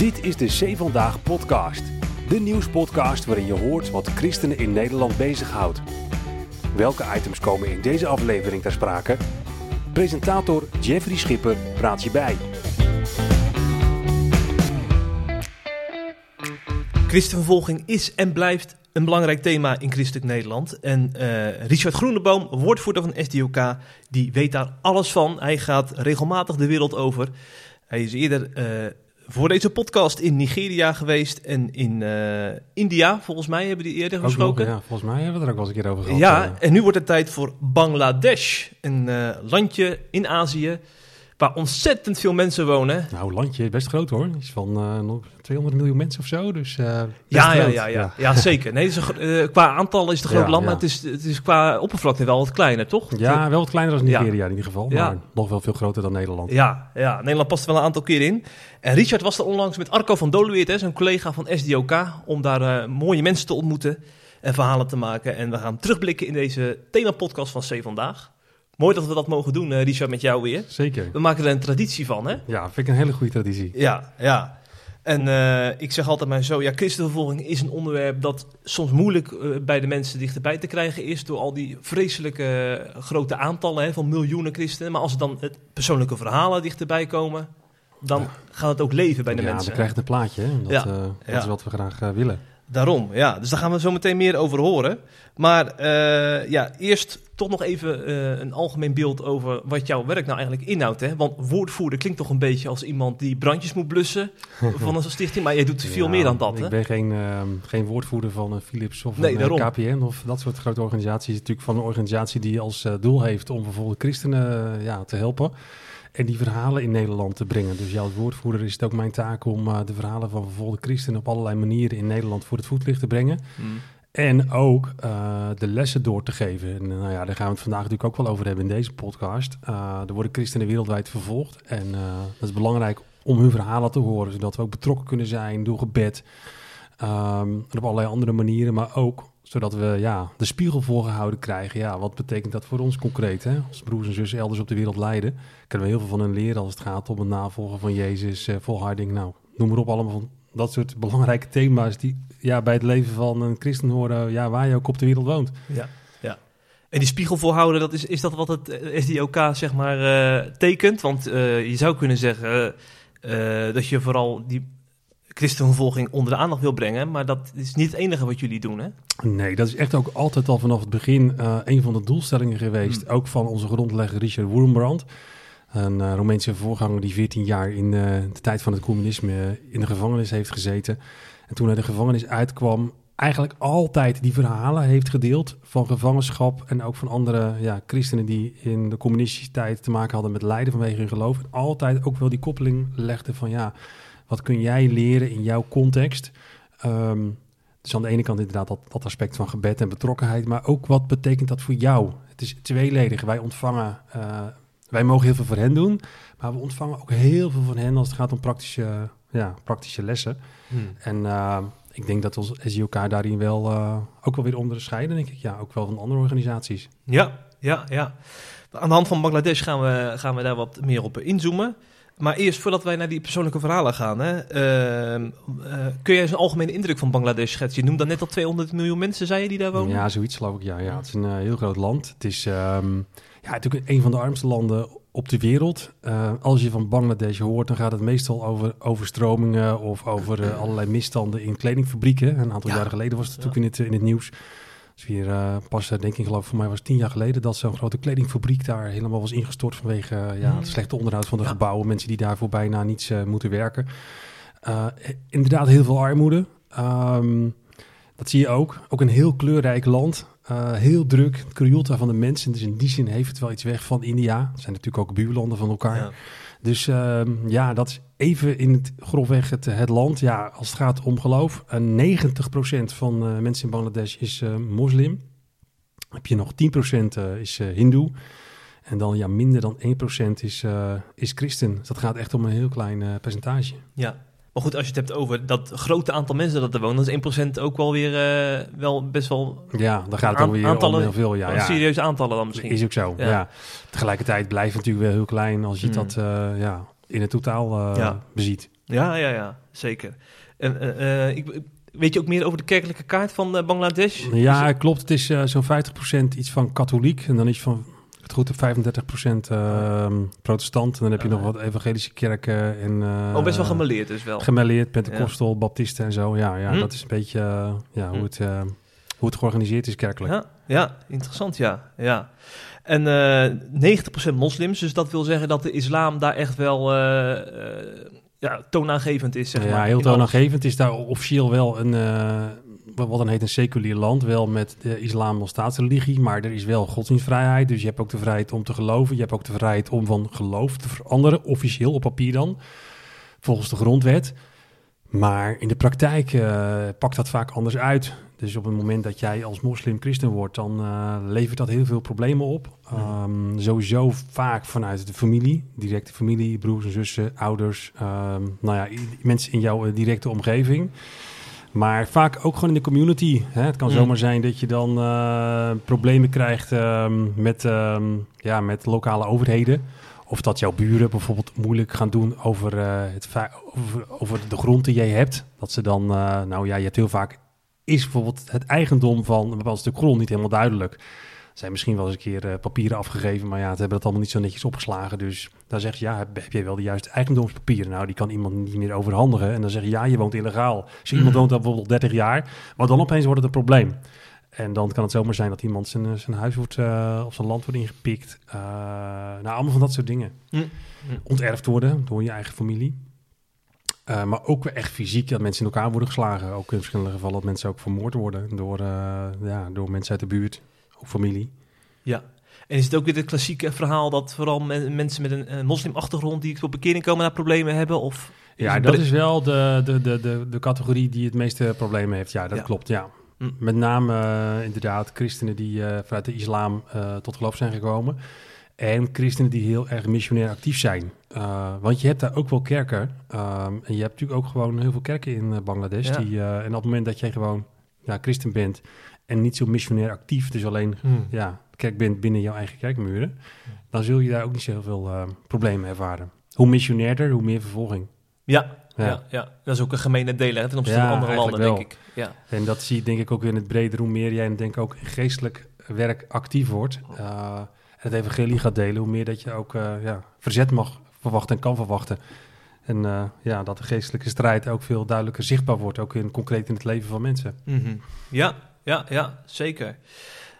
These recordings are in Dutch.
Dit is de Zee Vandaag podcast. De nieuwspodcast waarin je hoort wat christenen in Nederland bezighoudt. Welke items komen in deze aflevering ter sprake? Presentator Jeffrey Schipper praat je bij. Christenvervolging is en blijft een belangrijk thema in christelijk Nederland. En eh, Richard Groeneboom, woordvoerder van SDOK, die weet daar alles van. Hij gaat regelmatig de wereld over. Hij is eerder eh, voor deze podcast in Nigeria geweest en in eh, India, volgens mij, hebben die eerder Ook nog, gesproken. ja, volgens mij hebben we er ook wel eens een keer over gehad. Ja, eh. en nu wordt het tijd voor Bangladesh, een eh, landje in Azië waar ontzettend veel mensen wonen. Nou, landje is best groot hoor. Iets van eh, nog 200 miljoen mensen of zo. Dus eh, best Ja, ja, groot. ja, ja, ja, zeker. Nee, is eh, qua aantal is het een groot Ja, land, ja. maar het is, het is qua oppervlakte wel wat kleiner, toch? Ja, wel wat kleiner dan Ja. Nigeria in ieder geval. Ja. Maar nog wel veel groter dan Nederland. Ja, ja, Nederland past er wel een aantal keer in. En Richard was er onlangs met Arco van Doluweert, zijn collega van SDOK, om daar eh, mooie mensen te ontmoeten en verhalen te maken. En we gaan terugblikken in deze themapodcast van C Vandaag. Mooi dat we dat mogen doen, eh, Richard, met jou weer. Zeker. We maken er een traditie van, hè? Ja, vind ik een hele goede traditie. Ja, ja. En eh, ik zeg altijd maar zo, ja, christenvervolging is een onderwerp dat soms moeilijk eh, bij de mensen dichterbij te krijgen is door al die vreselijke grote aantallen hè, van miljoenen christenen. Maar als er dan het persoonlijke verhalen dichterbij komen, dan gaat het ook leven bij de ja, mensen. dan krijg je een plaatje. Hè? Dat, Ja. dat Ja. is wat we graag willen. Daarom, ja. Dus daar gaan we zo meteen meer over horen. Maar eh, ja, eerst toch nog even eh, een algemeen beeld over wat jouw werk nou eigenlijk inhoudt. Hè? Want woordvoerder klinkt toch een beetje als iemand die brandjes moet blussen van een stichting. Maar jij doet veel Ja, meer dan dat, hè? Ik ben geen, eh, geen woordvoerder van een Philips of Nee, een eh. KPN of dat soort grote organisaties. Natuurlijk van een organisatie die als eh, doel heeft om vervolgde christenen eh, ja, te helpen. En die verhalen in Nederland te brengen. Dus ja, als woordvoerder is het ook mijn taak om eh, de verhalen van vervolgde christenen op allerlei manieren in Nederland voor het voetlicht te brengen. Hmm. En ook eh, de lessen door te geven. En nou ja, daar gaan we het vandaag natuurlijk ook wel over hebben in deze podcast. Eh, er worden christenen wereldwijd vervolgd. En dat is belangrijk om hun verhalen te horen, zodat we ook betrokken kunnen zijn door gebed. ehm, en op allerlei andere manieren, maar ook zodat we ja, de spiegel voorgehouden krijgen. Ja, wat betekent dat voor ons concreet? Hè? Als broers en zussen elders op de wereld lijden, kunnen we heel veel van hen leren als het gaat om het navolgen van Jezus, eh, volharding. Nou, noem maar op, allemaal van dat soort belangrijke thema's die ja, bij het leven van een christen horen, ja, waar je ook op de wereld woont. Ja. En die spiegel voorhouden, dat is, is dat wat het eh, SDOK zeg maar eh, tekent? Want eh, je zou kunnen zeggen eh, dat je vooral die christenvervolging onder de aandacht wil brengen. Maar dat is niet het enige wat jullie doen, hè? Nee, dat is echt ook altijd al vanaf het begin eh, een van de doelstellingen geweest. Ook van onze grondlegger Richard Wurmbrand. Een eh, Romeinse voorganger die 14 jaar in eh, de tijd van het communisme in de gevangenis heeft gezeten. En toen hij de gevangenis uitkwam, eigenlijk altijd die verhalen heeft gedeeld van gevangenschap. En ook van andere ja, christenen die in de communistische tijd te maken hadden met lijden vanwege hun geloof. En altijd ook wel die koppeling legde van ja, wat kun jij leren in jouw context? Ehm, dus aan de ene kant inderdaad dat, dat aspect van gebed en betrokkenheid, maar ook wat betekent dat voor jou? Het is tweeledig. Wij ontvangen, eh, wij mogen heel veel voor hen doen, maar we ontvangen ook heel veel van hen als het gaat om praktische, ja, praktische lessen. En eh, ik denk dat ons SIOK daarin wel eh, ook wel weer onderscheiden, denk ik. Ja, ook wel van andere organisaties. Ja, ja, ja. Aan de hand van Bangladesh gaan we, gaan we daar wat meer op inzoomen. Maar eerst, voordat wij naar die persoonlijke verhalen gaan, hè, ehm, eh, kun jij eens een algemene indruk van Bangladesh schetsen? Je noemde net al 200 miljoen mensen, zei je, die daar wonen? Ja, zoiets geloof ik. Ja, ja. Het is een eh, heel groot land. Het is ehm, ja, natuurlijk een van de armste landen op de wereld. Eh, als je van Bangladesh hoort, dan gaat het meestal over overstromingen of over allerlei misstanden in kledingfabrieken. Een aantal Ja. jaren geleden was het natuurlijk in, het, in het nieuws. Dus hier eh, pas, eh, denk ik, geloof voor mij was het tien jaar geleden dat zo'n grote kledingfabriek daar helemaal was ingestort vanwege eh, ja, Mm. het slechte onderhoud van de Ja. gebouwen. Mensen die daarvoor bijna niets moeten werken. Inderdaad, heel veel armoede. Ehm, dat zie je ook. Ook een heel kleurrijk land. Heel druk. Het van de mensen. Dus in die zin heeft het wel iets weg van India. Het zijn natuurlijk ook buurlanden van elkaar. Ja. Dus ehm, ja, dat is even in het grofweg het, land. Ja, als het gaat om geloof. eh, 90% van eh, mensen in Bangladesh is eh, moslim. Heb je nog 10% eh, is hindoe. En dan ja, minder dan 1% is, is christen. Dus dat gaat echt om een heel klein percentage. Ja. Maar goed, als je het hebt over dat grote aantal mensen dat er wonen, dan is 1% ook wel weer eh, wel best wel Ja, dan gaat het aantallen- om heel veel. Ja, ja. serieuze aantallen dan misschien. Is ook zo, Ja. ja. Tegelijkertijd blijft het natuurlijk wel heel klein als je Hmm. dat, eh, ja, in het totaal Ja. beziet. Ja, ja, ja, zeker. En, eh, eh, ik, weet je ook meer over de kerkelijke kaart van eh, Bangladesh? Ja, klopt. Het is eh, zo'n 50% iets van katholiek en dan is van het goed 35% ehm protestant. En dan heb je nog wat evangelische kerken en eh, oh, best wel gemaleerd dus wel. gemêleerd, Pentecostal, Baptisten en zo. Ja, ja Hm. dat is een beetje eh, ja, hoe, Hm. het, eh, hoe het georganiseerd is kerkelijk. Ja, ja, interessant, ja. ja. En eh 90% moslims, dus dat wil zeggen dat de islam daar echt wel ja, toonaangevend is, zeg ja, maar. heel alles. toonaangevend is daar officieel wel een, wat dan heet een seculier land, wel met de islam als staatsreligie, maar er is wel godsdienstvrijheid, dus je hebt ook de vrijheid om te geloven, je hebt ook de vrijheid om van geloof te veranderen, officieel op papier dan, volgens de grondwet. Maar in de praktijk eh, pakt dat vaak anders uit. Dus op het moment dat jij als moslim christen wordt, dan eh, levert dat heel veel problemen op. Ehm, sowieso vaak vanuit de familie, directe familie, broers en zussen, ouders, ehm, nou ja, mensen in jouw eh, directe omgeving. Maar vaak ook gewoon in de community. Hè? Het kan Mm. zomaar zijn dat je dan eh, problemen krijgt ehm, met, ehm, ja, met lokale overheden. Of dat jouw buren bijvoorbeeld moeilijk gaan doen over, eh, het over, over de grond die jij hebt. Dat ze dan, eh, nou ja, je hebt heel vaak, is bijvoorbeeld het eigendom van een bepaald stuk grond niet helemaal duidelijk. Zijn misschien wel eens een keer eh, papieren afgegeven, maar ja, ze hebben dat allemaal niet zo netjes opgeslagen. Dus dan zeg je, ja, heb, heb jij wel de juiste eigendomspapieren? Nou, die kan iemand niet meer overhandigen. En dan zeg je, ja, je woont illegaal. Dus iemand Mhm. woont daar bijvoorbeeld 30 jaar, maar dan opeens wordt het een probleem. En dan kan het zomaar zijn dat iemand zijn, eh, zijn huis wordt, eh, of zijn land wordt ingepikt. Nou, allemaal van dat soort dingen. Hm. Hm. Onterfd worden door je eigen familie. Maar ook echt fysiek, dat mensen in elkaar worden geslagen. Ook in verschillende gevallen dat mensen ook vermoord worden door, ja, door mensen uit de buurt, ook familie. Ja. En is het ook weer het klassieke verhaal dat vooral men- mensen met een eh, moslimachtergrond die tot bekering komen naar problemen hebben? Of Ja, dat is wel de, de, de, de, de categorie die het meeste problemen heeft. Ja, dat Ja. klopt, ja. Hm. Met name eh, inderdaad christenen die eh, vanuit de islam eh, tot geloof zijn gekomen. En christenen die heel erg missionair actief zijn. Eh, want je hebt daar ook wel kerken. ehm, en je hebt natuurlijk ook gewoon heel veel kerken in Bangladesh. Ja. Die, eh, en op het moment dat jij gewoon ja, christen bent en niet zo missionair actief, dus alleen Hm. ja, kerk bent binnen jouw eigen kerkmuren, dan zul je daar ook niet zoveel eh problemen ervaren. Hoe missionairder, hoe meer vervolging. Ja, ja. Ja. Ja, dat is ook een gemene deel hè, ten opzichte Ja, van andere landen, denk ik. Ja. En dat zie je denk ik ook weer in het breder. Hoe meer jij denk ik ook geestelijk werk actief wordt. eh, en het evangelie gaat delen. Hoe meer dat je ook eh, ja, verzet mag verwachten en kan verwachten. En eh, ja, dat de geestelijke strijd ook veel duidelijker zichtbaar wordt. Ook in, concreet in het leven van mensen. Mhm. ja, ja, ja, zeker.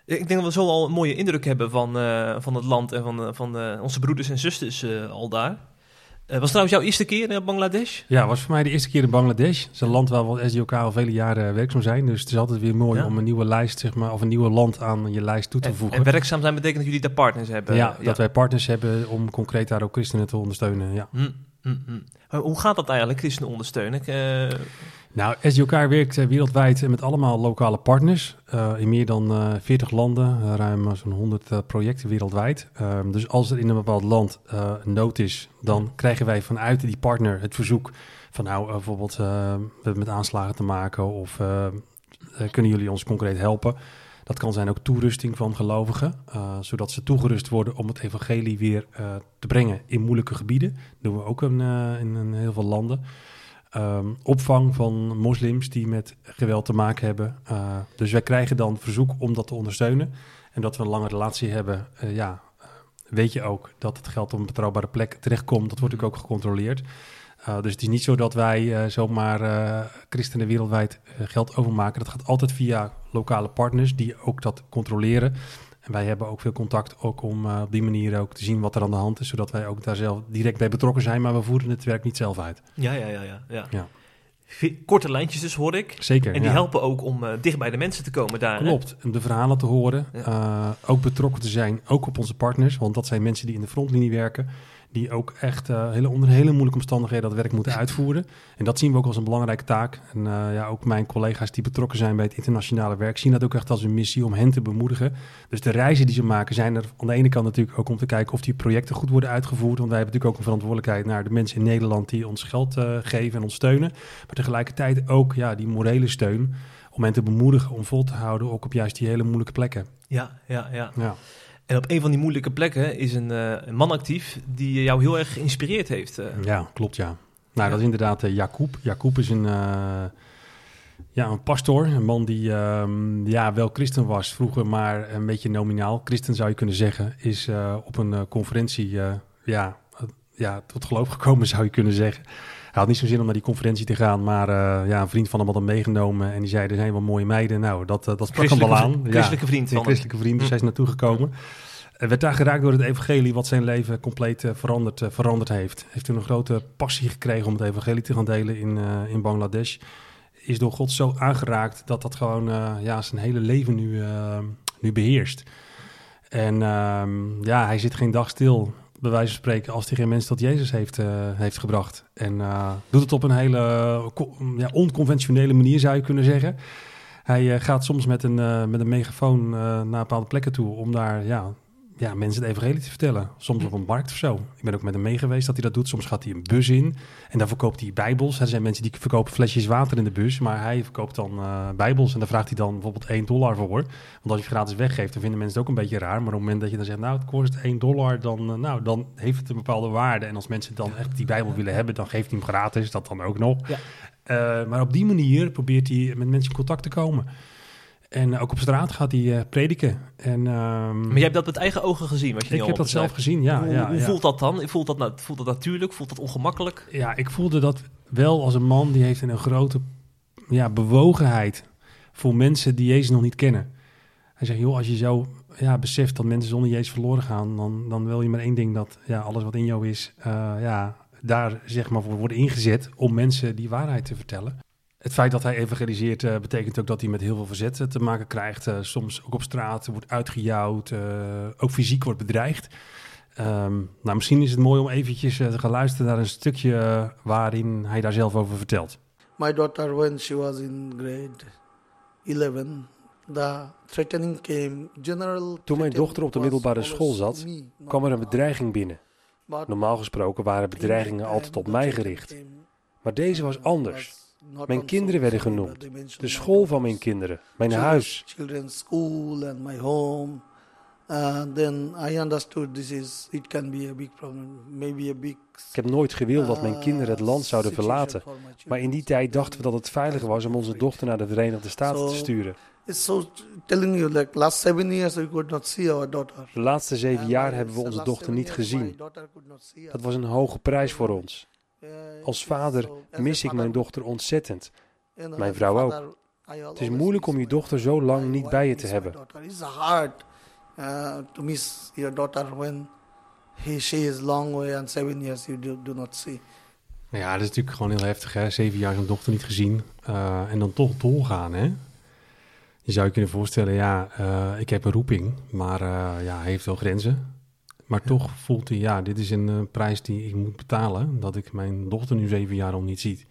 Ik denk dat we zo al een mooie indruk hebben van, eh, van het land en van, eh, van eh, onze broeders en zusters al daar. Was trouwens jouw eerste keer in Bangladesh? Ja, was voor mij de eerste keer in Bangladesh. Het is een land waar we als SDOK al vele jaren werkzaam zijn. Dus het is altijd weer mooi Ja. om een nieuwe lijst, zeg maar, of een nieuwe land aan je lijst toe te En, voegen. en werkzaam zijn betekent dat jullie daar partners hebben. ja, dat wij partners hebben om concreet daar ook christenen te ondersteunen. Ja. Hm, hm. Maar Hoe gaat dat eigenlijk, christenen ondersteunen? Nou, SDOK werkt eh, wereldwijd met allemaal lokale partners eh, in meer dan eh 40 landen, eh, ruim eh, zo'n 100 eh, projecten wereldwijd. Ehm, dus als er in een bepaald land eh, nood is, dan krijgen wij vanuit die partner het verzoek van nou, eh, bijvoorbeeld eh, we hebben met aanslagen te maken of eh, eh, kunnen jullie ons concreet helpen? Dat kan zijn ook toerusting van gelovigen, eh, zodat ze toegerust worden om het evangelie weer eh, te brengen in moeilijke gebieden. Dat doen we ook eh, in, in heel veel landen. Ehm, opvang van moslims die met geweld te maken hebben. Eh, dus wij krijgen dan verzoek om dat te ondersteunen. En dat we een lange relatie hebben, eh, ja, eh, weet je ook dat het geld op een betrouwbare plek terechtkomt. Dat wordt natuurlijk ook gecontroleerd. Uh, dus het is niet zo dat wij uh, zomaar uh, christenen wereldwijd geld overmaken. Dat gaat altijd via lokale partners die ook dat controleren. En wij hebben ook veel contact ook om uh, op die manier ook te zien wat er aan de hand is. Zodat wij ook daar zelf direct bij betrokken zijn. Maar we voeren het werk niet zelf uit. Ja, ja, ja. ja, ja. ja. Korte lijntjes dus hoor ik. Zeker. En die ja. helpen ook om uh, dicht bij de mensen te komen daar. Klopt, om de verhalen te horen. Ja. Uh, ook betrokken te zijn, ook op onze partners. Want dat zijn mensen die in de frontlinie werken. Die ook echt uh, hele, onder hele moeilijke omstandigheden dat werk moeten uitvoeren. En dat zien we ook als een belangrijke taak. En uh, ja, ook mijn collega's die betrokken zijn bij het internationale werk... zien dat ook echt als een missie om hen te bemoedigen. Dus de reizen die ze maken zijn er aan de ene kant natuurlijk ook om te kijken... of die projecten goed worden uitgevoerd. Want wij hebben natuurlijk ook een verantwoordelijkheid naar de mensen in Nederland... die ons geld uh, geven en ons steunen. Maar tegelijkertijd ook ja, die morele steun om hen te bemoedigen om vol te houden... ook op juist die hele moeilijke plekken. Ja, ja, ja. ja. En op een van die moeilijke plekken is een, uh, een man actief die jou heel erg geïnspireerd heeft. Uh. Ja, klopt ja. Nou, dat is inderdaad uh, Jacob. Jacob is een, ja, een pastoor, een man die ehm, ja, wel christen was vroeger, maar een beetje nominaal. Christen zou je kunnen zeggen, is op een conferentie ja, ja, tot geloof gekomen zou je kunnen zeggen. Hij had niet zo'n zin om naar die conferentie te gaan, maar uh, ja, een vriend van hem had hem meegenomen en die zei, er zijn wel mooie meiden. Nou, dat, uh, dat sprak hem wel aan. Christelijke vriend van Een christelijke vriend, dus hm. hij is naartoe gekomen. En werd daar geraakt door het evangelie wat zijn leven compleet uh, veranderd, veranderd heeft. Heeft toen een grote passie gekregen om het evangelie te gaan delen in, in Bangladesh. Is door God zo aangeraakt dat dat gewoon ja, zijn hele leven nu, nu beheerst. En ehm, ja, hij zit geen dag stil bij wijze van spreken, als hij geen mensen tot Jezus heeft, uh, heeft gebracht. En uh, doet het op een hele ja, onconventionele manier, zou je kunnen zeggen. Hij gaat soms met een, met een megafoon naar bepaalde plekken toe om daar ja, ja, mensen het evangelie te vertellen. Soms op een markt of zo. Ik ben ook met hem mee geweest dat hij dat doet. Soms gaat hij een bus in en dan verkoopt hij bijbels. Er zijn mensen die verkopen flesjes water in de bus, maar hij verkoopt dan uh, bijbels en daar vraagt hij dan bijvoorbeeld 1 dollar voor. Want als je gratis weggeeft, dan vinden mensen het ook een beetje raar. Maar op het moment dat je dan zegt, nou het kost 1 dollar, dan, uh, nou, dan heeft het een bepaalde waarde. En als mensen dan echt die bijbel willen hebben, dan geeft hij hem gratis, dat dan ook nog. Ja. Uh, maar op die manier probeert hij met mensen in contact te komen. En ook op straat gaat hij uh, prediken. En, um, maar jij hebt dat met eigen ogen gezien? Was je ik heb dat zelf gezien, ja. Hoe, ja, hoe voelt dat dan? Voelt dat, voelt dat natuurlijk? Voelt dat ongemakkelijk? Ja, ik voelde dat wel als een man die heeft een grote ja, bewogenheid voor mensen die Jezus nog niet kennen. Hij zegt, joh, als je zo ja, beseft dat mensen zonder Jezus verloren gaan, dan, dan wil je maar één ding, dat ja, alles wat in jou is, uh, ja, daar zeg maar voor worden ingezet om mensen die waarheid te vertellen. Het feit dat hij evangeliseert uh, betekent ook dat hij met heel veel verzet eh, te maken krijgt. Uh, soms ook op straat wordt uitgejouwd, ook fysiek wordt bedreigd. Um, nou, misschien is het mooi om eventjes te gaan luisteren naar een stukje waarin hij daar zelf over vertelt. My daughter, when she was in grade 11, the threatening came. General Toen mijn dochter op de middelbare school zat, kwam er een bedreiging binnen. Normaal gesproken waren bedreigingen altijd op mij gericht. Maar deze was anders. Mijn kinderen werden genoemd. De school van mijn kinderen, mijn huis. Ik heb nooit gewild dat mijn kinderen het land zouden verlaten, maar in die tijd dachten we dat het veiliger was om onze dochter naar de Verenigde Staten te sturen. De laatste zeven jaar hebben we onze dochter niet gezien. Dat was een hoge prijs voor ons. Als vader mis ik mijn dochter ontzettend. Mijn vrouw ook. Het is moeilijk om je dochter zo lang niet bij je te hebben. not see. Ja, dat is natuurlijk gewoon heel heftig, hè? Zeven jaar zijn dochter niet gezien uh, en dan toch doorgaan, hè? Je zou je kunnen voorstellen, ja, uh, ik heb een roeping, maar uh, ja, hij heeft wel grenzen. Maar toch voelt hij, ja, dit is een uh, prijs die ik moet betalen. Dat ik mijn dochter nu zeven jaar al niet ziet.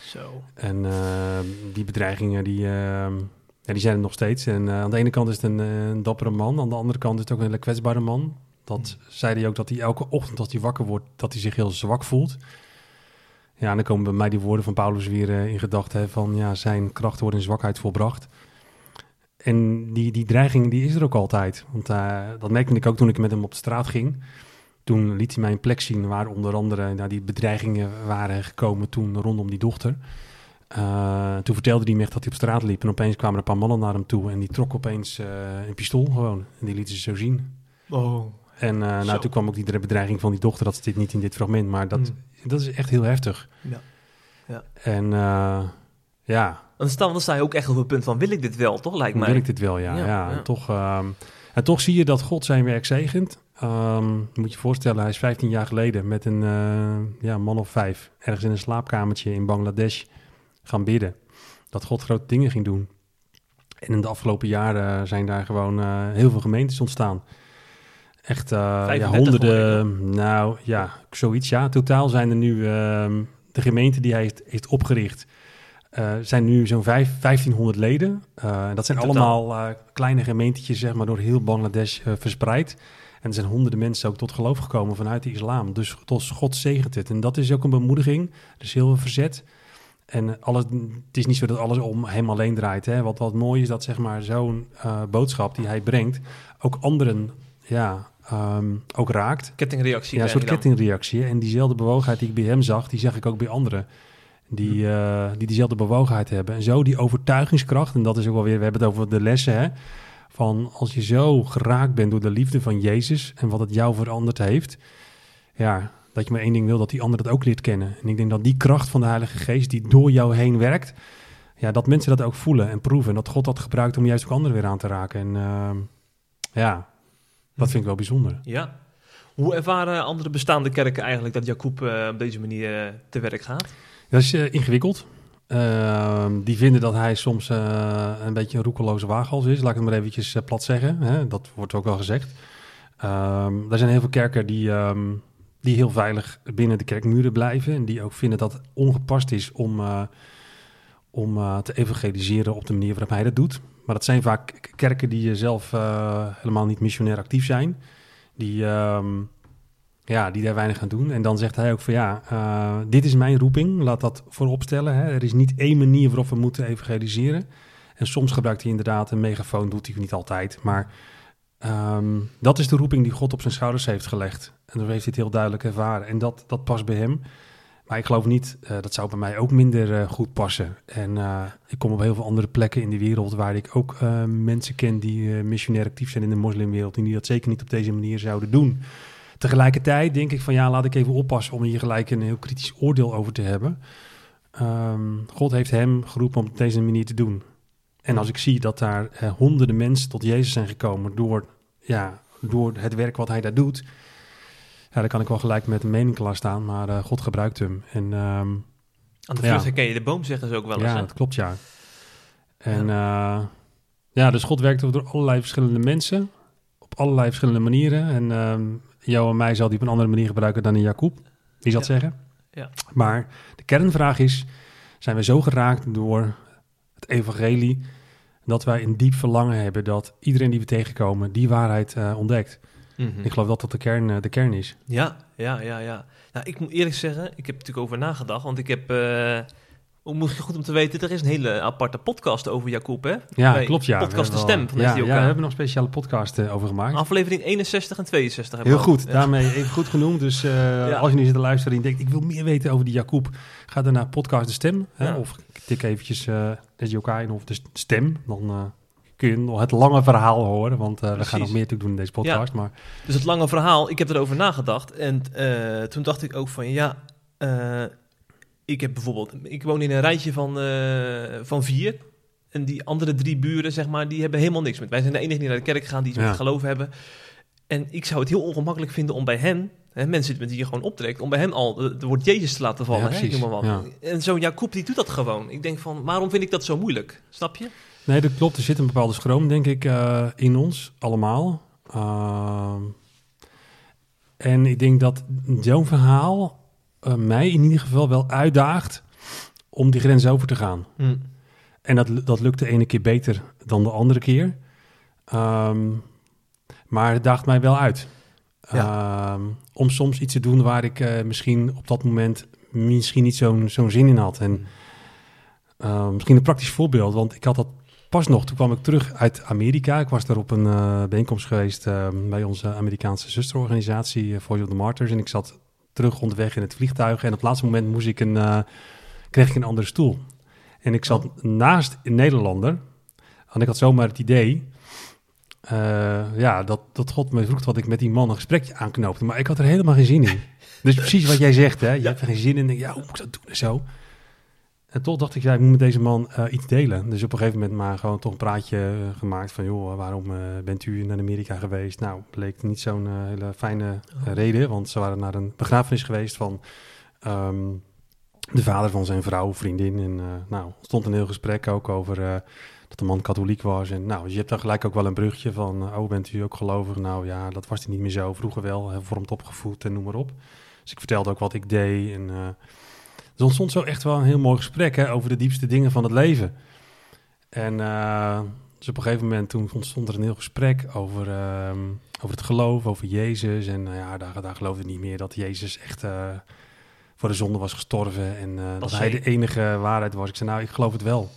Zo. En uh, die bedreigingen, die, uh, ja, die zijn er nog steeds. En aan de ene kant is het een, een, dappere man. Aan de andere kant is het ook een hele kwetsbare man. Dat hmm. zei hij ook, dat hij elke ochtend als hij wakker wordt, dat hij zich heel zwak voelt. Ja, en dan komen bij mij die woorden van Paulus weer in gedachten. Van ja, zijn kracht wordt in zwakheid volbracht. En die, die dreiging die is er ook altijd. Want uh, dat merkte ik ook toen ik met hem op de straat ging. Toen liet hij mij een plek zien waar onder andere nou, die bedreigingen waren gekomen toen rondom die dochter. Uh, toen vertelde hij me echt dat hij op straat liep en opeens kwamen er een paar mannen naar hem toe en die trok opeens uh, een pistool gewoon. En die lieten ze zo zien. Oh. En nou, toen kwam ook die bedreiging van die dochter, dat dit niet in dit fragment, maar dat, mm. dat is echt heel heftig. Ja. ja. En ja, dan sta, dan sta je ook echt op het punt van, wil ik dit wel, toch? Lijkt mij. Wil ik dit wel, ja. ja, En, toch, um, en toch zie je dat God zijn werk zegent. Um, moet je je voorstellen, hij is 15 jaar geleden met een uh, ja, man of vijf... ergens in een slaapkamertje in Bangladesh gaan bidden. Dat God grote dingen ging doen. En in de afgelopen jaren zijn daar gewoon uh, heel veel gemeentes ontstaan. Echt uh, ja, honderden, nou ja, zoiets. Ja, totaal zijn er nu uh, de gemeenten die hij heeft, heeft opgericht uh, zijn nu zo'n 1500 leden. Uh, dat zijn allemaal uh, kleine gemeentjes, zeg maar, door heel Bangladesh verspreid. En er zijn honderden mensen ook tot geloof gekomen vanuit de islam. Dus tot God zegent het. En dat is ook een bemoediging. Er is heel veel verzet. En alles, het is niet zo dat alles om hem alleen draait. Hè. Wat, wat mooi is dat zeg maar, zo'n boodschap die hij brengt... ook anderen ja, ehm, ook raakt. Kettingreactie. Ja, een soort kettingreactie. En diezelfde bewogenheid die ik bij hem zag, die zag ik ook bij anderen. Die, eh, die diezelfde bewogenheid hebben. En zo die overtuigingskracht, en dat is ook wel weer, we hebben het over de lessen, hè. Van als je zo geraakt bent door de liefde van Jezus en wat het jou veranderd heeft. Ja, dat je maar één ding wil, dat die ander dat ook leert kennen. En ik denk dat die kracht van de Heilige Geest die door jou heen werkt, ja, dat mensen dat ook voelen en proeven. En dat God dat gebruikt om juist ook anderen weer aan te raken. En ehm, ja, dat vind ik wel bijzonder. Ja. Hoe ervaren andere bestaande kerken eigenlijk dat Jacob eh, op deze manier eh, te werk gaat? Dat is eh, ingewikkeld. Ehm, die vinden dat hij soms eh, een beetje een roekeloze waaghals is. Laat ik het maar eventjes eh, plat zeggen. Hè? Dat wordt ook wel gezegd. Ehm, er zijn heel veel kerken die, ehm, die heel veilig binnen de kerkmuren blijven. En die ook vinden dat het ongepast is om, om te evangeliseren op de manier waarop hij dat doet. Maar dat zijn vaak kerken die zelf helemaal niet missionair actief zijn. Die, ja, die daar weinig aan doen. En dan zegt hij ook van ja, eh, dit is mijn roeping. Laat dat voorop stellen. Hè. Er is niet één manier waarop we moeten evangeliseren. En soms gebruikt hij inderdaad een megafoon, doet hij niet altijd. Maar ehm, dat is de roeping die God op zijn schouders heeft gelegd. En zo heeft hij het heel duidelijk ervaren. En dat, dat past bij hem. Maar ik geloof niet, eh, dat zou bij mij ook minder eh, goed passen. En ik kom op heel veel andere plekken in de wereld waar ik ook mensen ken die missionair actief zijn in de moslimwereld. En die dat zeker niet op deze manier zouden doen. Tegelijkertijd denk ik van ja, laat ik even oppassen om hier gelijk een heel kritisch oordeel over te hebben. Ehm, God heeft hem geroepen om het op deze manier te doen. En als ik zie dat daar eh, honderden mensen tot Jezus zijn gekomen door, ja, door het werk wat hij daar doet, ja, dan kan ik wel gelijk met een mening klaarstaan, maar eh, God gebruikt hem. En ehm, Aan de Ja. vrucht herken je de boom, zeggen ze ook wel eens. ja, hè? dat klopt ja. En ja. ja, dus God werkt door allerlei verschillende mensen, op allerlei verschillende manieren. En ehm, jou en mij zal hij op een andere manier gebruiken dan in Jacob. Wie zal het Ja. zeggen? Ja. Maar de kernvraag is, zijn we zo geraakt door het evangelie, dat wij een diep verlangen hebben dat iedereen die we tegenkomen die waarheid eh, ontdekt. Mhm. Ik geloof dat dat de kern, eh, de kern is. Ja, ja, ja, ja. Nou, ik moet eerlijk zeggen, ik heb er natuurlijk over nagedacht, want ik heb, eh je goed om te weten, er is een hele aparte podcast over Jacob, hè? Ja, Bij klopt ja. Podcast De Stem van ja, SDOK. ja, we hebben nog een speciale podcast eh, over gemaakt. Aflevering 61 en 62 hebben Heel goed, al. Ja. daarmee even goed genoemd. Dus eh, Ja. als je nu zit te luisteren en denkt, ik wil meer weten over die Jacob, ga dan naar podcast De Stem. Hè, Ja. Of tik eventjes eh SJK in of de Stem. Dan kun je nog het lange verhaal horen, want we gaan nog meer te doen in deze podcast. Maar Dus het lange verhaal, ik heb erover nagedacht. En toen dacht ik ook van ja, ik heb bijvoorbeeld, ik woon in een rijtje van, eh, van vier. En die andere drie buren, zeg maar, die hebben helemaal niks met. Wij zijn de enige die naar de kerk gaan, die iets Ja. met geloof hebben. En ik zou het heel ongemakkelijk vinden om bij hen, hè, mensen met wie je gewoon optrekt, om bij hen al het woord Jezus te laten vallen. Ja, hè, precies. noem maar wat. En zo'n Jacob, die doet dat gewoon. Ik denk van, waarom vind ik dat zo moeilijk? Snap je? nee, dat klopt. Er zit een bepaalde schroom, denk ik, eh, in ons allemaal. Ehm, en ik denk dat zo'n verhaal eh, mij in ieder geval wel uitdaagt om die grens over te gaan. Hm. En dat, dat lukt de ene keer beter dan de andere keer. Ehm, maar het daagt mij wel uit. Ehm, om soms iets te doen waar ik eh, misschien op dat moment misschien niet zo'n zo'n zin in had. En eh, misschien een praktisch voorbeeld, want ik had dat pas nog. Toen kwam ik terug uit Amerika. Ik was daar op een eh, bijeenkomst geweest bij onze Amerikaanse zusterorganisatie Voice of the Martyrs. En ik zat terug onderweg in het vliegtuig. En op het laatste moment moest ik een, eh, kreeg ik een andere stoel. En ik zat naast een Nederlander. En ik had zomaar het idee eh, ja, dat, dat God me vroeg wat ik met die man een gesprekje aanknoopte. Maar ik had er helemaal geen zin in. Dus precies wat jij zegt, hè? je hebt geen zin in. Denk, ja, hoe moet ik dat doen en zo? En toch dacht ik, ja, ik moet met deze man eh, iets delen. Dus op een gegeven moment maar gewoon toch een praatje eh, gemaakt van... joh, waarom eh, bent u naar Amerika geweest? Nou, bleek niet zo'n hele fijne eh, reden. Want ze waren naar een begrafenis geweest van ehm, de vader van zijn vrouw, vriendin. En nou, stond een heel gesprek ook over dat de man katholiek was. En nou, je hebt dan gelijk ook wel een brugje van... oh, bent u ook gelovig? Nou ja, dat was hij niet meer zo. Vroeger wel, hervormd opgevoed en noem maar op. Dus ik vertelde ook wat ik deed en... eh, er ontstond zo echt wel een heel mooi gesprek hè, over de diepste dingen van het leven. En eh, dus op een gegeven moment toen ontstond er een heel gesprek over, ehm, over het geloof, over Jezus. En nou ja, daar, daar geloofde niet meer dat Jezus echt eh, voor de zonde was gestorven. En eh, dat hij hij- de enige waarheid was. Ik zei, nou, ik geloof het wel.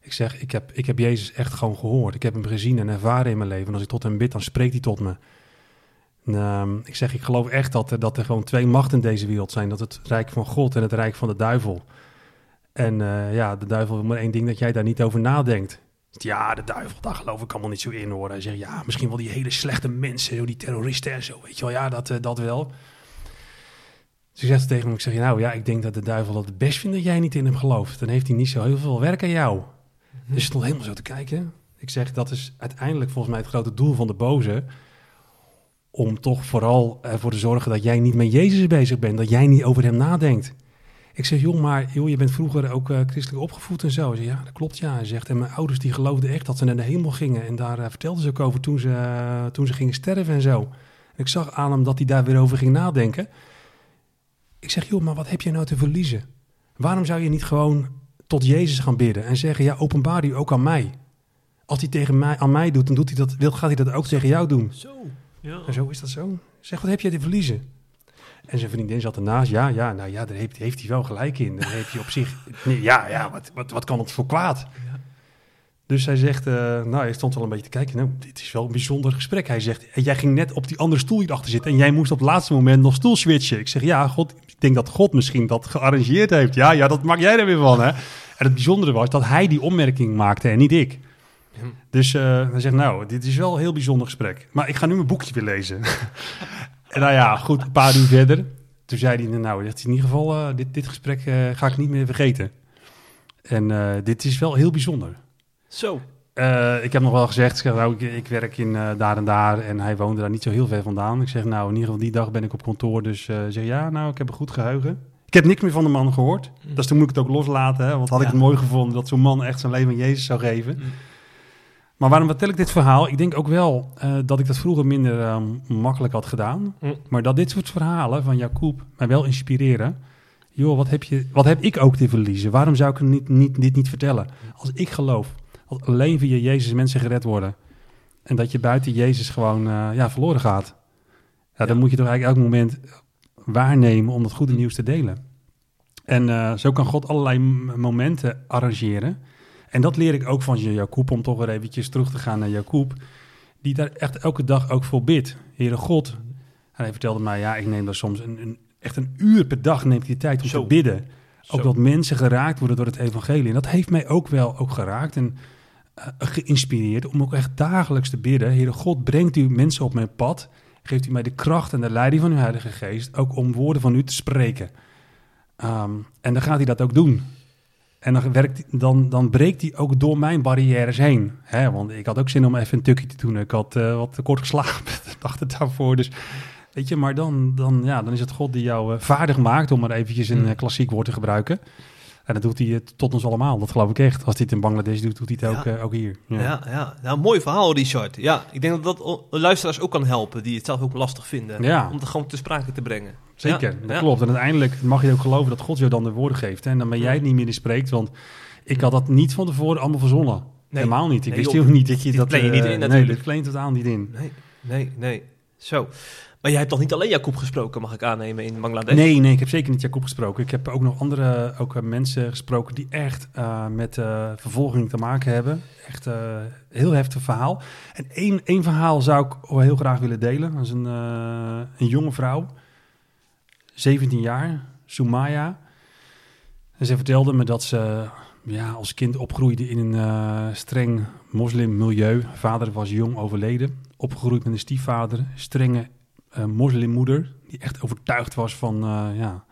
Ik zeg, ik heb, ik heb Jezus echt gewoon gehoord. Ik heb hem gezien en ervaren in mijn leven. En als ik tot hem bid, dan spreekt hij tot me. Ehm, ik zeg, ik geloof echt dat er, dat er gewoon twee machten in deze wereld zijn. Dat het rijk van God en het rijk van de duivel. En eh, ja, de duivel wil maar één ding, dat jij daar niet over nadenkt. Ja, de duivel, daar geloof ik allemaal niet zo in hoor. Hij zegt, ja, misschien wel die hele slechte mensen, die terroristen en zo, weet je wel. Ja, dat, eh, dat wel. Dus ik zeg tegen hem, ik zeg, nou ja, ik denk dat de duivel dat het best vindt dat jij niet in hem gelooft. Dan heeft hij niet zo heel veel werk aan jou. Dus ik stond helemaal zo te kijken. Ik zeg, dat is uiteindelijk volgens mij het grote doel van de boze. Om toch vooral ervoor te zorgen dat jij niet met Jezus bezig bent. Dat jij niet over hem nadenkt. Ik zeg, joh, maar joh, je bent vroeger ook uh, christelijk opgevoed en zo. Zegt, ja, dat klopt, ja. Zegt, en mijn ouders die geloofden echt dat ze naar de hemel gingen. En daar uh, vertelden ze ook over toen ze, uh, toen ze gingen sterven en zo. Ik zag aan hem dat hij daar weer over ging nadenken. Ik zeg, joh, maar wat heb je nou te verliezen? Waarom zou je niet gewoon tot Jezus gaan bidden en zeggen, ja, openbaar u ook aan mij. Als hij tegen mij, aan mij doet, dan doet hij dat, wil, gaat hij dat ook tegen jou doen. Zo, ja. En zo is dat zo. Zeg, wat heb jij te verliezen? En zijn vriendin zat ernaast. Ja, ja, nou ja, daar heeft, heeft hij wel gelijk in. Dan heb je op zich... Nee, ja, ja, wat, wat, wat kan het voor kwaad? Dus hij zegt, uh, nou, hij stond wel een beetje te kijken. Nou, dit is wel een bijzonder gesprek. Hij zegt, en jij ging net op die andere stoel hierachter zitten... en jij moest op het laatste moment nog stoel switchen. Ik zeg, ja, God, ik denk dat God misschien dat gearrangeerd heeft. Ja, ja, dat maak jij er weer van, hè? En het bijzondere was dat hij die opmerking maakte en niet ik. Dus uh, hij zegt, nou, dit is wel een heel bijzonder gesprek. Maar ik ga nu mijn boekje weer lezen. en nou ja, goed, een paar uur verder. Toen zei hij, nou, in ieder geval, uh, dit, dit gesprek uh, ga ik niet meer vergeten. En dit is wel heel bijzonder. Zo. ik heb nog wel gezegd, nou, ik, ik werk in daar en daar en hij woonde daar niet zo heel ver vandaan. Ik zeg, nou, in ieder geval die dag ben ik op kantoor, dus zeg ja, nou, ik heb een goed geheugen. Ik heb niks meer van de man gehoord. Mm. Dus toen moet ik het ook loslaten, hè, want had ja. ik het mooi gevonden dat zo'n man echt zijn leven aan Jezus zou geven. Mm. Maar waarom vertel ik dit verhaal? Ik denk ook wel uh, dat ik dat vroeger minder uh, makkelijk had gedaan. Mm. Maar dat dit soort verhalen van Jacob mij wel inspireren. Joh, wat heb, je, wat heb ik ook te verliezen? Waarom zou ik niet, niet, dit niet vertellen? Als ik geloof, dat alleen via Jezus mensen gered worden. En dat je buiten Jezus gewoon uh, ja, verloren gaat. Ja, dan moet je toch eigenlijk elk moment waarnemen om dat goede nieuws te delen. En uh, zo kan God allerlei momenten arrangeren. En dat leer ik ook van Jacob, om toch weer eventjes terug te gaan naar Jacob. Die daar echt elke dag ook voor bidt. Heere God. En hij vertelde mij, ja, ik neem daar soms een, een, echt een uur per dag neemt de tijd om Zo. te bidden. Ook Zo. dat mensen geraakt worden door het evangelie. En dat heeft mij ook wel ook geraakt en uh, geïnspireerd om ook echt dagelijks te bidden. Heere God, brengt u mensen op mijn pad. Geeft u mij de kracht en de leiding van uw Heilige Geest. Ook om woorden van u te spreken. Um, en dan gaat hij dat ook doen. En dan, werkt, dan, dan breekt hij ook door mijn barrières heen. Hè? Want ik had ook zin om even een tukje te doen. Ik had uh, wat kort geslapen de dag daarvoor. Dus weet je, maar dan, dan, ja, dan is het God die jou uh, vaardig maakt, om maar eventjes een uh, klassiek woord te gebruiken. En dat doet hij het tot ons allemaal, dat geloof ik echt. Als hij het in Bangladesh doet, doet hij het Ja. ook, uh, ook hier. Ja. Ja, ja. Nou, mooi verhaal, Richard. Ja, ik denk dat dat luisteraars ook kan helpen, die het zelf ook lastig vinden. Ja. Om het gewoon te sprake te brengen. Zeker, Ja, dat klopt. En uiteindelijk mag je ook geloven dat God jou dan de woorden geeft. Hè? En dan ben jij het niet meer in spreekt, want ik had dat niet van tevoren allemaal verzonnen. Nee. Helemaal niet. Ik Nee, wist heel niet dat je dit dat... plan je niet eh, in Nee, natuurlijk. dit pleent totaal niet in. Nee, nee, nee. Zo. Maar jij hebt toch niet alleen Jacob gesproken, mag ik aannemen, in Bangladesh? Nee, nee, ik heb zeker niet Jacob gesproken. Ik heb ook nog andere ook, eh, mensen gesproken die echt eh, met eh, vervolging te maken hebben. Echt een heel heftig verhaal. En één, één verhaal zou ik heel graag willen delen. Dat is een, een jonge vrouw, 17 jaar, Sumaya. En ze vertelde me dat ze ja, als kind opgroeide in een streng moslimmilieu. Vader was jong overleden. Opgegroeid met een stiefvader, strenge uh, moslimmoeder, die echt overtuigd was van, uh, ja,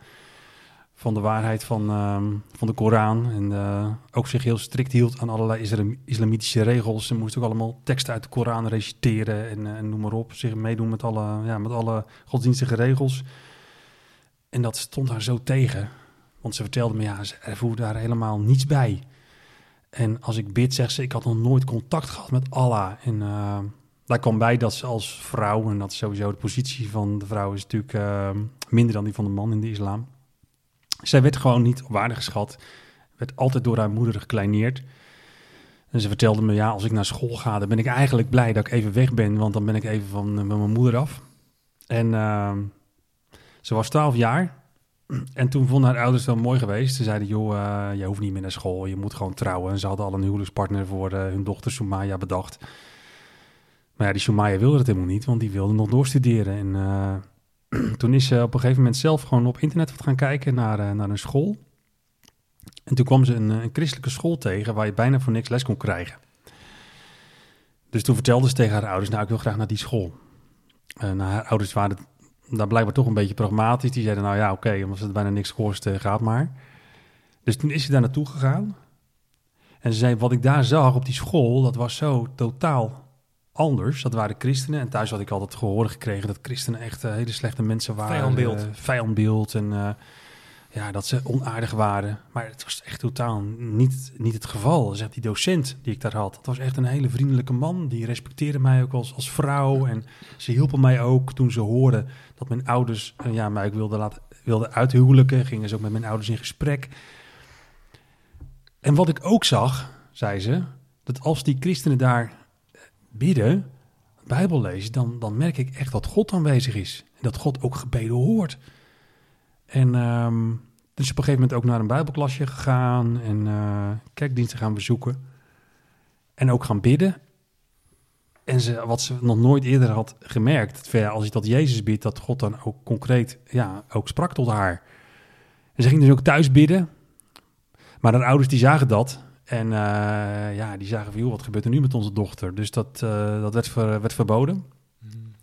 van de waarheid van, uh, van de Koran. En uh, ook zich heel strikt hield aan allerlei islam islamitische regels. Ze moest ook allemaal teksten uit de Koran reciteren en, en noem maar op. Zich meedoen met alle, ja, met alle godsdienstige regels. En dat stond haar zo tegen. Want ze vertelde me, ja, ze voelde daar helemaal niets bij. En als ik bid, zegt ze, ik had nog nooit contact gehad met Allah. En daar kwam bij dat ze als vrouw, en dat is sowieso de positie van de vrouw is natuurlijk uh, minder dan die van de man in de islam. Zij werd gewoon niet op waarde geschat, werd altijd door haar moeder gekleineerd. En ze vertelde me, ja, als ik naar school ga, dan ben ik eigenlijk blij dat ik even weg ben, want dan ben ik even van, van mijn moeder af. En uh, ze was 12 jaar en toen vonden haar ouders wel mooi geweest. Ze zeiden, joh, uh, je hoeft niet meer naar school, je moet gewoon trouwen. En ze hadden al een huwelijkspartner voor uh, hun dochter Sumaya bedacht. Maar ja, die Shumaya wilde het helemaal niet, want die wilde nog doorstuderen. En eh, toen is ze op een gegeven moment zelf gewoon op internet wat gaan kijken naar, eh, naar een school. En toen kwam ze een, eh, een christelijke school tegen waar je bijna voor niks les kon krijgen. Dus toen vertelde ze tegen haar ouders, nou ik wil graag naar die school. En haar ouders waren daar blijkbaar toch een beetje pragmatisch. Die zeiden, nou ja, oké, omdat het bijna niks kost, gaat maar. Dus toen is ze daar naartoe gegaan. En ze zei, wat ik daar zag op die school, dat was zo totaal anders. Dat waren christenen. En thuis had ik altijd gehoord gekregen dat christenen echt eh, hele slechte mensen waren. Vijandbeeld. Eh, vijandbeeld en eh, ja, dat ze onaardig waren. Maar het was echt totaal niet, niet het geval. Zegt die docent die ik daar had, dat was echt een hele vriendelijke man. Die respecteerde mij ook als, als vrouw. En ze hielpen mij ook toen ze hoorden dat mijn ouders ja, mij ook wilden, laten, wilden uithuwelijken. Gingen ze ook met mijn ouders in gesprek. En wat ik ook zag, zei ze, dat als die christenen daar bidden, Bijbel lezen, dan, dan merk ik echt dat God aanwezig is. En dat God ook gebeden hoort. En ehm dus op een gegeven moment ook naar een Bijbelklasje gegaan en eh, kerkdiensten gaan bezoeken. En ook gaan bidden. En ze, wat ze nog nooit eerder had gemerkt, dat, als je tot Jezus bidt, dat God dan ook concreet ja, ook sprak tot haar. En ze ging dus ook thuis bidden. Maar haar ouders die zagen dat. En eh, ja, die zagen van, joh, wat gebeurt er nu met onze dochter? Dus dat, eh, dat werd, ver- werd verboden.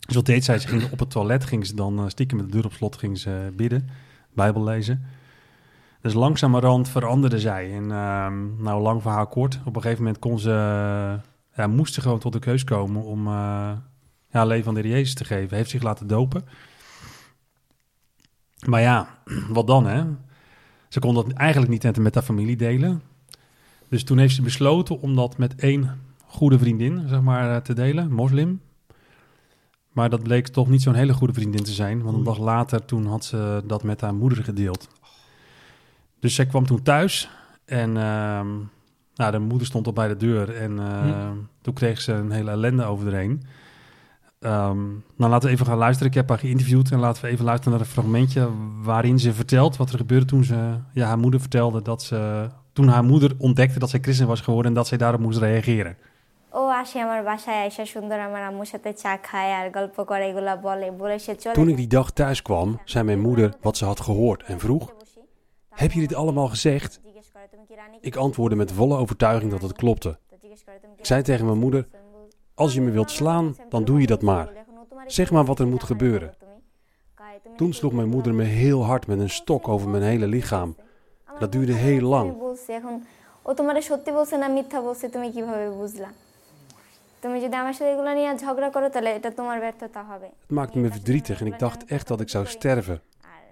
Dus wat deed zij? Ze ging op het toilet, ging ze dan eh, stiekem met de deur op slot, ging ze bidden, Bijbel lezen. Dus langzamerhand veranderde zij. En ehm, nou, lang verhaal kort. Op een gegeven moment kon ze, ja, moest ze gewoon tot de keus komen om eh ja, leven aan de Heer Jezus te geven. Heeft zich laten dopen. Maar ja, wat dan hè? Ze kon dat eigenlijk niet net met haar familie delen. Dus toen heeft ze besloten om dat met één goede vriendin, zeg maar, eh, te delen, moslim. Maar dat bleek toch niet zo'n hele goede vriendin te zijn. Want een dag later, toen had ze dat met haar moeder gedeeld. Dus zij kwam toen thuis en ehm, nou, de moeder stond al bij de deur. En eh, toen kreeg ze een hele ellende over erheen. Ehm, nou, laten we even gaan luisteren. Ik heb haar geïnterviewd en laten we even luisteren naar een fragmentje waarin ze vertelt wat er gebeurde toen ze, ja, haar moeder vertelde dat ze, toen haar moeder ontdekte dat zij christen was geworden en dat zij daarop moest reageren. ও আসে আমার বাসায় আইসা সুন্দর আমার আম্মুর সাথে চা খায় আর গল্প করে এগুলা বলে বলে সে চলে Toen ik die dag thuis kwam, zei mijn moeder wat ze had gehoord en vroeg: Heb je dit allemaal gezegd? জিজ্ঞেস করে তুমি কি রানী Ik antwoordde met volle overtuiging dat het klopte. জিজ্ঞেস করে তুমি Ik zei tegen mijn moeder: Als je me wilt slaan, dan doe je dat maar. Zeg maar wat er moet gebeuren. Toen sloeg mijn moeder me heel hard met een stok over mijn hele lichaam. Dat duurde heel lang. বলছে এখন ও তোমার সত্যি বলছে না মিথ্যা বলছে তুমি কিভাবে বুঝলা তুমি যদি আমার সাথে এগুলো নিয়ে ঝগড়া করো তাহলে এটা তোমার ব্যর্থতা হবে Het maakte me verdrietig en ik dacht echt dat ik zou sterven. আর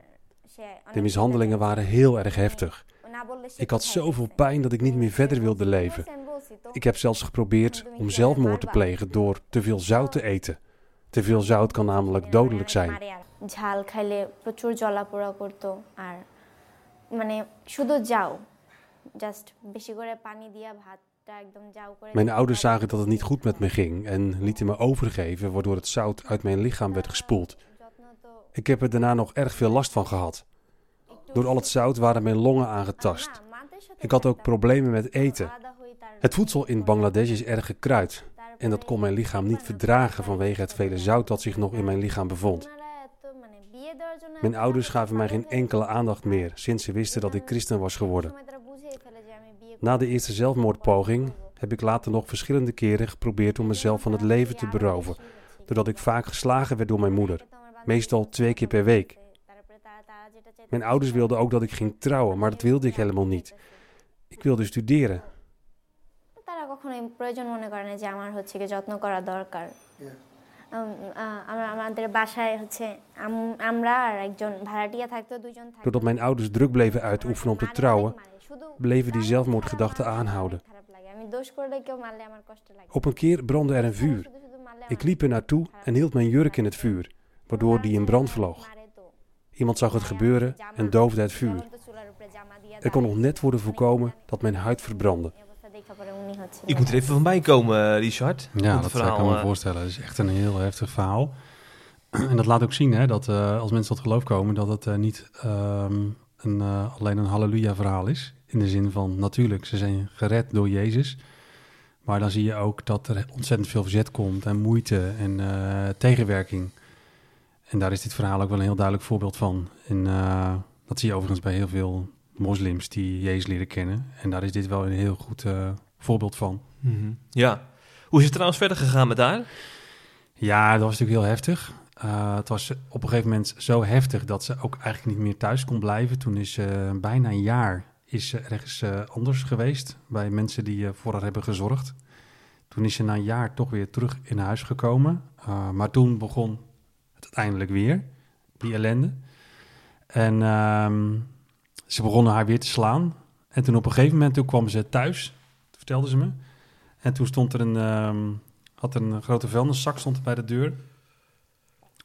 সে De mishandelingen waren heel erg heftig. না বললে সে Ik had কোথায় zoveel গেছে? pijn dat ik niet meer verder wilde leven. আমি বলছি তো Ik heb zelfs geprobeerd om zelfmoord te plegen door te veel zout te eten. Te veel zout kan namelijk dodelijk zijn. মারে আর ঝাল খাইলে প্রচুর জ্বলাপোড়া করতো আর মানে শুধু যাও জাস্ট বেশি করে পানি দিয়া ভাতটা একদম যাও করে Mijn ouders zagen dat het niet goed met me ging en lieten me overgeven, waardoor het zout uit mijn lichaam werd gespoeld. যত্ন তো Ik heb er daarna nog erg veel last van gehad. একটু- Door al het zout waren mijn longen aangetast. না, মাদের সাথে Ik had ook থাকতাম। problemen met eten. আলাদা হই তার- Het voedsel in Bangladesh is erg gekruid তারপরে en dat kon mijn lichaam niet verdragen vanwege het vele zout dat zich nog in mijn lichaam bevond. Mijn ouders gaven mij geen enkele aandacht meer sinds ze wisten dat ik christen was geworden. Na de eerste zelfmoordpoging heb ik later nog verschillende keren geprobeerd om mezelf van het leven te beroven, doordat ik vaak geslagen werd door mijn moeder, meestal twee keer per week. Mijn ouders wilden ook dat ik ging trouwen, maar dat wilde ik helemaal niet. Ik wilde studeren. কখনোই প্রয়োজন মনে করে না যে আমার হচ্ছে কি যত্ন করা দরকার উম, আহ, আমরা আমাদের বাসায় হচ্ছে আম- আমরা আর একজন ভাড়াটিয়া থাকতো দুইজন থাকতো Doordat mijn ouders druk bleven uitoefenen om te trouwen, bleven die zelfmoordgedachten aanhouden. খারাপ লাগে আমি দোষ করলে কেউ মারলে আমার কষ্ট লাগে Op een keer brandde er een vuur. শুধু শুধু মারলে Ik আমার liep er naartoe en hield mijn jurk in het vuur, waardoor die in brand vloog. মারে তো। Iemand zag het gebeuren en doofde het vuur. জ্বলন্ত চুলার উপরে জামা দিয়া Er kon nog দাঁড়ায়। net worden voorkomen dat mijn huid verbrandde. Ik moet er even van bij komen, eh, Richard. Ja, dat eh, verhaal, kan ik me eh, voorstellen. Het is echt een heel heftig verhaal. En dat laat ook zien hè, dat als mensen tot geloof komen, dat het niet ehm, een, alleen een halleluja-verhaal is. In de zin van natuurlijk, ze zijn gered door Jezus. Maar dan zie je ook dat er ontzettend veel verzet komt en moeite en tegenwerking. En daar is dit verhaal ook wel een heel duidelijk voorbeeld van. En dat zie je overigens bij heel veel moslims die Jezus leren kennen. En daar is dit wel een heel goed eh, voorbeeld van. Ja. Hoe is het trouwens verder gegaan met haar? Ja, dat was natuurlijk heel heftig. Uh, het was op een gegeven moment zo heftig dat ze ook eigenlijk niet meer thuis kon blijven. Toen is ze bijna een jaar is ze ergens anders geweest bij mensen die voor haar hebben gezorgd. Toen is ze na een jaar toch weer terug in huis gekomen. maar toen begon het uiteindelijk weer, die ellende. En ehm, ze begonnen haar weer te slaan. En toen op een gegeven moment toen kwam ze thuis, vertelde ze me. En toen stond er een, um, had er een grote vuilniszak stond bij de deur.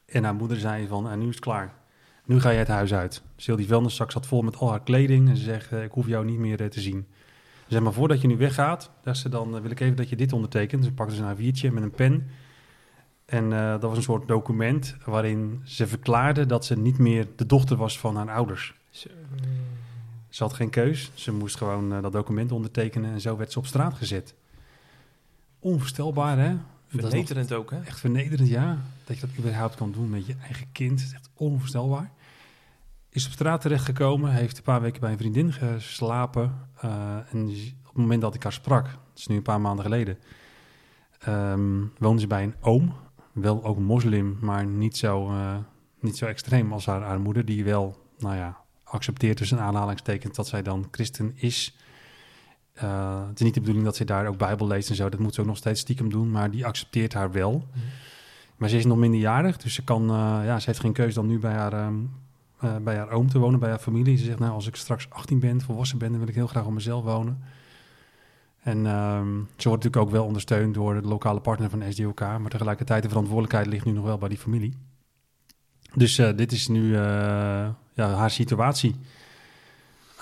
En haar moeder zei van, en nu is het klaar. Nu ga je het huis uit. Heel die vuilniszak zat vol met al haar kleding. En ze zegt, ik hoef jou niet meer te zien. Zeg maar, voordat je nu weggaat, dacht ze dan, wil ik even dat je dit ondertekent. Ze pakte ze een A4'tje met een pen. En dat was een soort document waarin ze verklaarde dat ze niet meer de dochter was van haar ouders. Ze had geen keus. Ze moest gewoon uh, dat document ondertekenen en zo werd ze op straat gezet. Onvoorstelbaar, hè? Vernederend ook, hè? Echt vernederend, ja. Dat je dat überhaupt kan doen met je eigen kind. Dat is echt onvoorstelbaar. Is op straat terechtgekomen. Heeft een paar weken bij een vriendin geslapen. Uh, en op het moment dat ik haar sprak, dat is nu een paar maanden geleden... Um, woonde ze bij een oom. Wel ook moslim, maar niet zo, uh, niet zo extreem als haar, haar moeder. Die wel, nou ja, accepteert tussen aanhalingstekens dat zij dan christen is... Uh, het is niet de bedoeling dat ze daar ook Bijbel leest en zo. Dat moet ze ook nog steeds stiekem doen, maar die accepteert haar wel. Mm. Maar ze is nog minderjarig, dus ze, kan, uh, ja, ze heeft geen keuze dan nu bij haar, um, uh, bij haar oom te wonen, bij haar familie. Ze zegt, nou, als ik straks 18 ben, volwassen ben, dan wil ik heel graag op mezelf wonen. En um, ze wordt natuurlijk ook wel ondersteund door de lokale partner van SDOK, maar tegelijkertijd de verantwoordelijkheid ligt nu nog wel bij die familie. Dus dit is nu ja, haar situatie.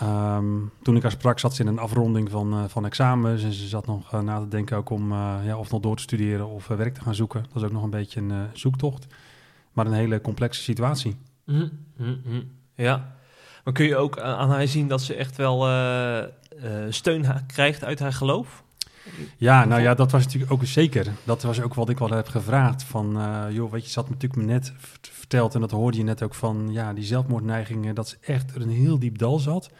Um, toen ik haar sprak, zat ze in een afronding van, uh, van examens. En ze zat nog uh, na te denken ook om uh, ja, of nog door te studeren of werk te gaan zoeken. Dat is ook nog een beetje een zoektocht. Maar een hele complexe situatie. Mm, mm, mm. Ja, maar kun je ook aan haar zien dat ze echt wel steun krijgt uit haar geloof? Ja, nou ja, dat was natuurlijk ook zeker. Dat was ook wat ik wel heb gevraagd. Van, joh, weet je, ze had me natuurlijk me net verteld... en dat hoorde je net ook van, ja, die zelfmoordneigingen... dat ze echt er een heel diep dal zat.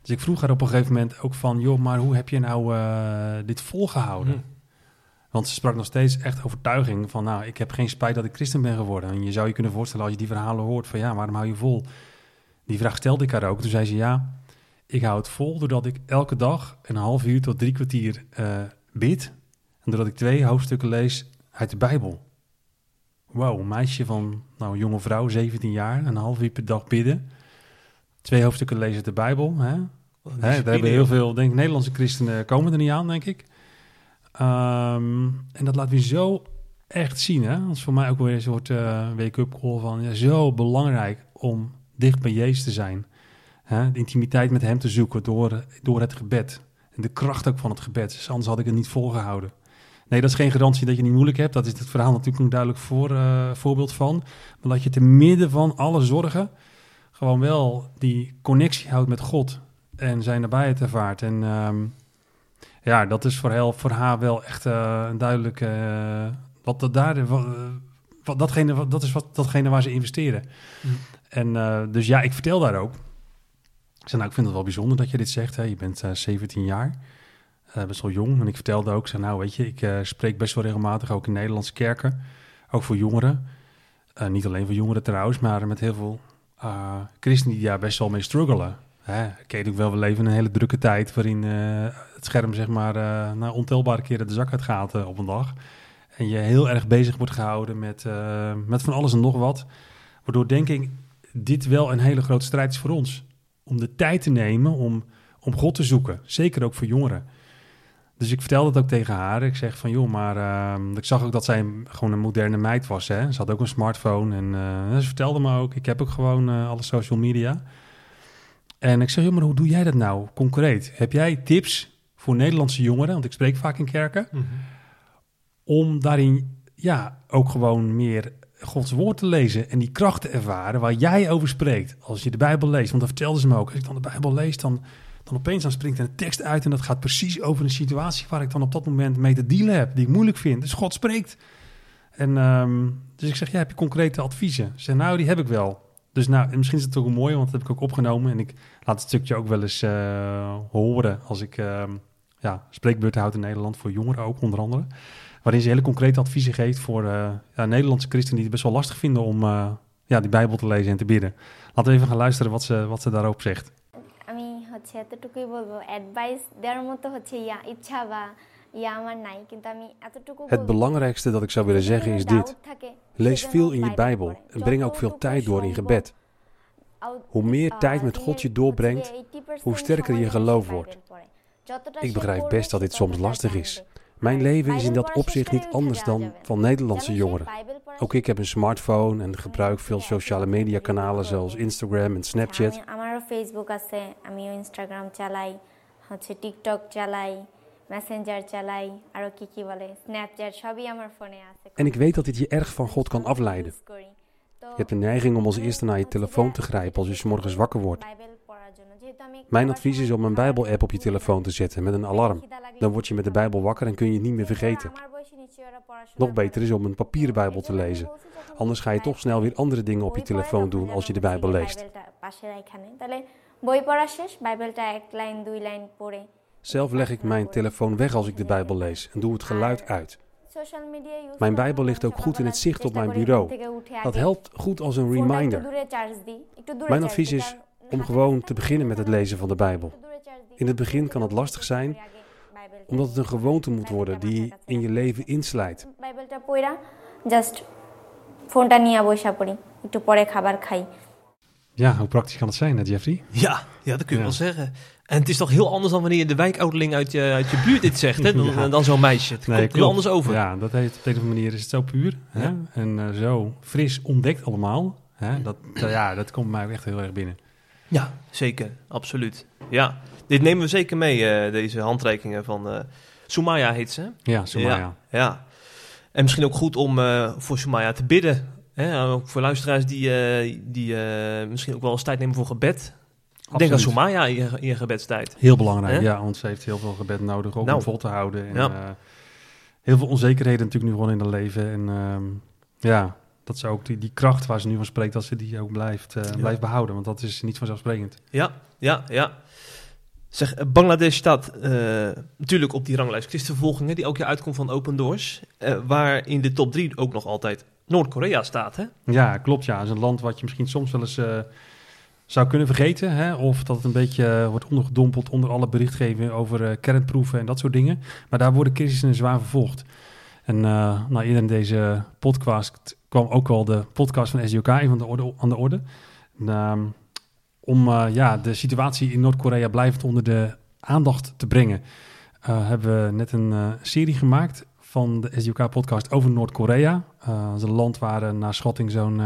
Dus ik vroeg haar op een gegeven moment ook van... joh, maar hoe heb je nou uh, dit volgehouden? Mm. Want ze sprak nog steeds echt overtuiging van... nou, ik heb geen spijt dat ik christen ben geworden. En je zou je kunnen voorstellen als je die verhalen hoort... van ja, waarom hou je vol? Die vraag stelde ik haar ook. Toen zei ze ja, ik hou het vol... doordat ik elke dag een half uur tot drie kwartier uh, bid... en doordat ik twee hoofdstukken lees uit de Bijbel. Wauw, een meisje van, nou, een jonge vrouw, 17 jaar... een half uur per dag bidden... Twee hoofdstukken lezen de Bijbel. Hè? Hè, daar hebben heel veel, denk ik, Nederlandse christenen komen er niet aan, denk ik. Um, en dat laat weer zo echt zien. Hè? Dat is voor mij ook weer een soort uh, wake-up call van ja, zo belangrijk om dicht bij Jezus te zijn. Hè? De intimiteit met hem te zoeken door, door het gebed. En de kracht ook van het gebed. Dus anders had ik het niet volgehouden. Nee, dat is geen garantie dat je niet moeilijk hebt. Dat is het verhaal natuurlijk een duidelijk voor, uh, voorbeeld van. Maar dat je te midden van alle zorgen gewoon wel die connectie houdt met God en zijn nabijheid ervaart. En um, ja, dat is voor, heel, voor haar wel echt uh, een duidelijke... Uh, wat dat daar... Wat, wat, datgene, wat, dat is wat, datgene waar ze investeren. Mm. En dus ja, ik vertel daar ook. Ik nou, ik vind het wel bijzonder dat je dit zegt. Hè. Je bent 17 jaar, best wel jong. En ik vertelde ook, zei, nou weet je, ik spreek best wel regelmatig ook in Nederlandse kerken. Ook voor jongeren. niet alleen voor jongeren trouwens, maar met heel veel christenen die daar best wel mee struggelen. Hè? Ik ook wel, we leven in een hele drukke tijd waarin het scherm zeg maar na ontelbare keren de zak uitgaat uh, op een dag. En je heel erg bezig wordt gehouden met, met van alles en nog wat. Waardoor denk ik dit wel een hele grote strijd is voor ons. Om de tijd te nemen om, om God te zoeken. Zeker ook voor jongeren. Dus ik vertelde het ook tegen haar. Ik zeg van, joh, maar uh, ik zag ook dat zij gewoon een moderne meid was. Hè? Ze had ook een smartphone en uh, ze vertelde me ook, ik heb ook gewoon uh, alle social media. En ik zeg, joh, maar hoe doe jij dat nou concreet? Heb jij tips voor Nederlandse jongeren, want ik spreek vaak in kerken, mm -hmm. om daarin ja, ook gewoon meer Gods woord te lezen en die kracht te ervaren waar jij over spreekt als je de Bijbel leest. Want dat vertelde ze me ook. Als ik dan de Bijbel lees, dan dan opeens dan springt een tekst uit en dat gaat precies over een situatie waar ik dan op dat moment mee te dealen heb, die ik moeilijk vind. Dus God spreekt. En ehm, dus ik zeg, ja, heb je concrete adviezen? Ze nou, die heb ik wel. Dus nou, misschien is het ook een mooi, want dat heb ik ook opgenomen. En ik laat het stukje ook wel eens uh, horen als ik uh, ja, spreekbeurten houd in Nederland, voor jongeren ook onder andere Waarin ze hele concrete adviezen geeft voor uh, ja, Nederlandse christenen die het best wel lastig vinden om eh, ja, die Bijbel te lezen en te bidden. Laten we even gaan luisteren wat ze, wat ze daarop zegt. আমি হচ্ছে এতটুকুই বলবো অ্যাডভাইস দেওয়ার মতো হচ্ছে ইয়া ইচ্ছা বা Het belangrijkste dat ik zou willen zeggen is dit. Lees veel in je Bijbel en breng ook veel tijd door in gebed. Hoe meer tijd met God je doorbrengt, hoe sterker je geloof wordt. Ik begrijp best dat dit soms lastig is. Mijn leven is in dat opzicht niet anders dan van Nederlandse jongeren. Ook ik heb een smartphone en gebruik veel sociale media kanalen zoals Instagram en Snapchat. Facebook Instagram TikTok Messenger চালাই আরো কি কি বলে স্ন্যাপচ্যাট সবই আমার ফোনে আছে En ik weet dat dit je erg van God kan afleiden. Je hebt de neiging om als eerste naar je telefoon te grijpen als je s morgens wakker wordt. Mijn advies is om een Bijbel-app op je telefoon te zetten met een alarm. Dan word je met de Bijbel wakker en kun je het niet meer vergeten. Nog beter is om een papieren Bijbel te lezen. Anders ga je toch snel weer andere dingen op je telefoon doen als je de Bijbel leest. Zelf leg ik mijn telefoon weg als ik de Bijbel lees en doe het geluid uit. Mijn Bijbel ligt ook goed in het zicht op mijn bureau. Dat helpt goed als een reminder. Mijn advies is om gewoon te beginnen met het lezen van de Bijbel. In het begin kan het lastig zijn, omdat het een gewoonte moet worden die in je leven inslijt. Ja, hoe praktisch kan het zijn, Jeffrey? Ja, ja, dat kun je wel zeggen. En het is toch heel anders dan wanneer je de wijkouderling uit je, uit je buurt dit zegt, hè? Dan, dan zo'n meisje. Het nee, komt heel anders over. Ja, dat heeft, op deze manier is het zo puur. Hè? En uh, zo fris ontdekt allemaal. Hè? Dat, ja, dat komt mij ook echt heel erg binnen. Ja, zeker. Absoluut. Ja, dit nemen we zeker mee, uh, deze handreikingen van uh, Sumaya heet ze. Ja, Sumaya. Ja, ja. En misschien ook goed om voor Sumaya te bidden. Hè? Ook voor luisteraars die, die misschien ook wel eens tijd nemen voor gebed. Denk aan Somaya in je, in je gebedstijd. Heel belangrijk, ja, want ze heeft heel veel gebed nodig ook nou. om vol te houden. En, ja. uh, heel veel onzekerheden natuurlijk nu gewoon in haar leven. En uh, ja, dat ze ook die, die kracht waar ze nu van spreekt, dat ze die ook blijft, uh, ja. blijft behouden. Want dat is niet vanzelfsprekend. Ja, ja, ja. Zeg, Bangladesh staat uh, natuurlijk op die ranglijst christenvervolgingen die ook jaar uitkomt van Open Doors. Uh, waar in de top drie ook nog altijd Noord-Korea staat, hè? Ja, klopt. Ja, het is een land wat je misschien soms wel eens zou kunnen vergeten. Hè? Of dat het een beetje wordt ondergedompeld onder alle berichtgeving over kernproeven en dat soort dingen. Maar daar worden christenen zwaar vervolgd. En uh, nou, in deze podcast kwam ook wel de podcast van SDOK even de orde, aan de orde. Ehm, om ja, de situatie in Noord-Korea blijvend onder de aandacht te brengen, hebben we net een serie gemaakt van de SDOK-podcast over Noord-Korea. dat is een land waar naar schatting zo'n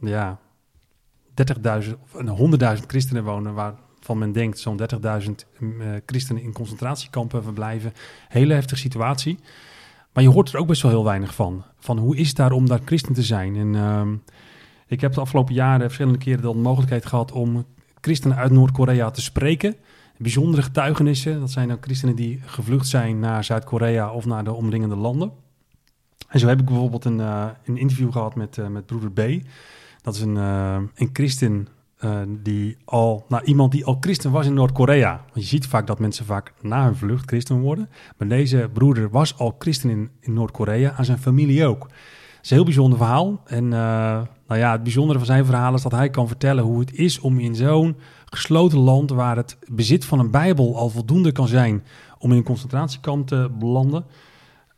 ja, 30.000 of 100.000 christenen wonen, waarvan men denkt zo'n 30.000 uh, christenen in concentratiekampen verblijven. Hele heftige situatie. Maar je hoort er ook best wel heel weinig van. Van hoe is het daar om daar christen te zijn? En uh, ik heb de afgelopen jaren verschillende keren de mogelijkheid gehad om christenen uit Noord-Korea te spreken. Bijzondere getuigenissen. Dat zijn dan christenen die gevlucht zijn naar Zuid-Korea of naar de omringende landen. En zo heb ik bijvoorbeeld een, uh, een interview gehad met, uh, met broeder B. Dat is een, uh, een christen uh, die al, nou, iemand die al christen was in Noord-Korea. Want je ziet vaak dat mensen vaak na hun vlucht christen worden. Maar deze broeder was al christen in, in Noord-Korea, aan zijn familie ook. Het is een heel bijzonder verhaal. En uh, nou ja, het bijzondere van zijn verhaal is dat hij kan vertellen hoe het is om in zo'n gesloten land, waar het bezit van een Bijbel al voldoende kan zijn om in een concentratiekamp te belanden,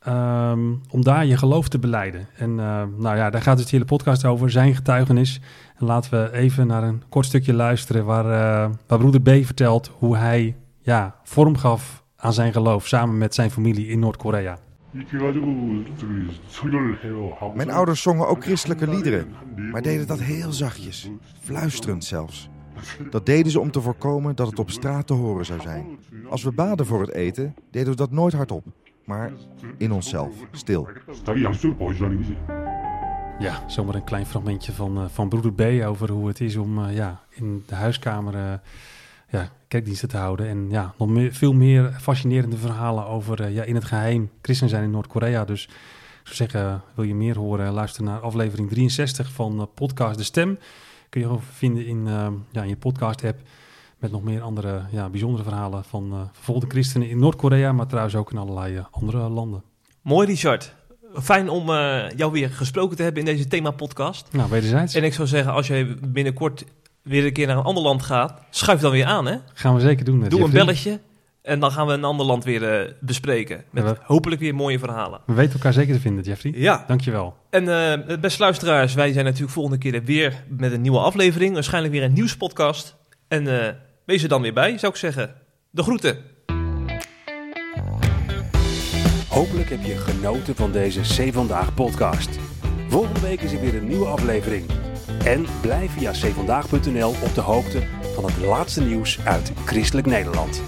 Um, om daar je geloof te beleiden. En uh, nou ja, daar gaat dus de hele podcast over, zijn getuigenis. En laten we even naar een kort stukje luisteren waar, uh, waar broeder B vertelt hoe hij ja, vorm gaf aan zijn geloof samen met zijn familie in Noord-Korea. Mijn ouders zongen ook christelijke liederen, maar deden dat heel zachtjes, fluisterend zelfs. Dat deden ze om te voorkomen dat het op straat te horen zou zijn. Als we baden voor het eten, deden we dat nooit hardop maar in onszelf, stil. Ja, zomaar een klein fragmentje van, uh, van Broeder B over hoe het is om uh, ja, in de huiskamer uh, ja, kerkdiensten te houden. En ja, nog meer, veel meer fascinerende verhalen over ja, in het geheim christen zijn in Noord-Korea. Dus ik zou zeggen, wil je meer horen, luister naar aflevering 63 van podcast De Stem. Kun je gewoon vinden in, ja, in je podcast-app. Met nog meer andere ja, bijzondere verhalen van uh, vervolgde christenen in Noord-Korea, maar trouwens ook in allerlei andere landen. Mooi, Richard. Fijn om uh, jou weer gesproken te hebben in deze thema-podcast. Nou, wederzijds. En ik zou zeggen, als jij binnenkort weer een keer naar een ander land gaat, schuif dan weer aan, hè? Gaan we zeker doen. Doe Jeffrey. een belletje en dan gaan we een ander land weer uh, bespreken. Met Ja, we- hopelijk weer mooie verhalen. We weten elkaar zeker te vinden, Jeffrey. Ja, Dankjewel. en eh beste luisteraars, wij zijn natuurlijk volgende keer weer met een nieuwe aflevering. Waarschijnlijk weer een nieuwspodcast. En eh, wees er dan weer bij, zou ik zeggen. De groeten. Hopelijk heb je genoten van deze C Vandaag podcast. Volgende week is er weer een nieuwe aflevering. En blijf via cvandaag.nl op de hoogte van het laatste nieuws uit Christelijk Nederland.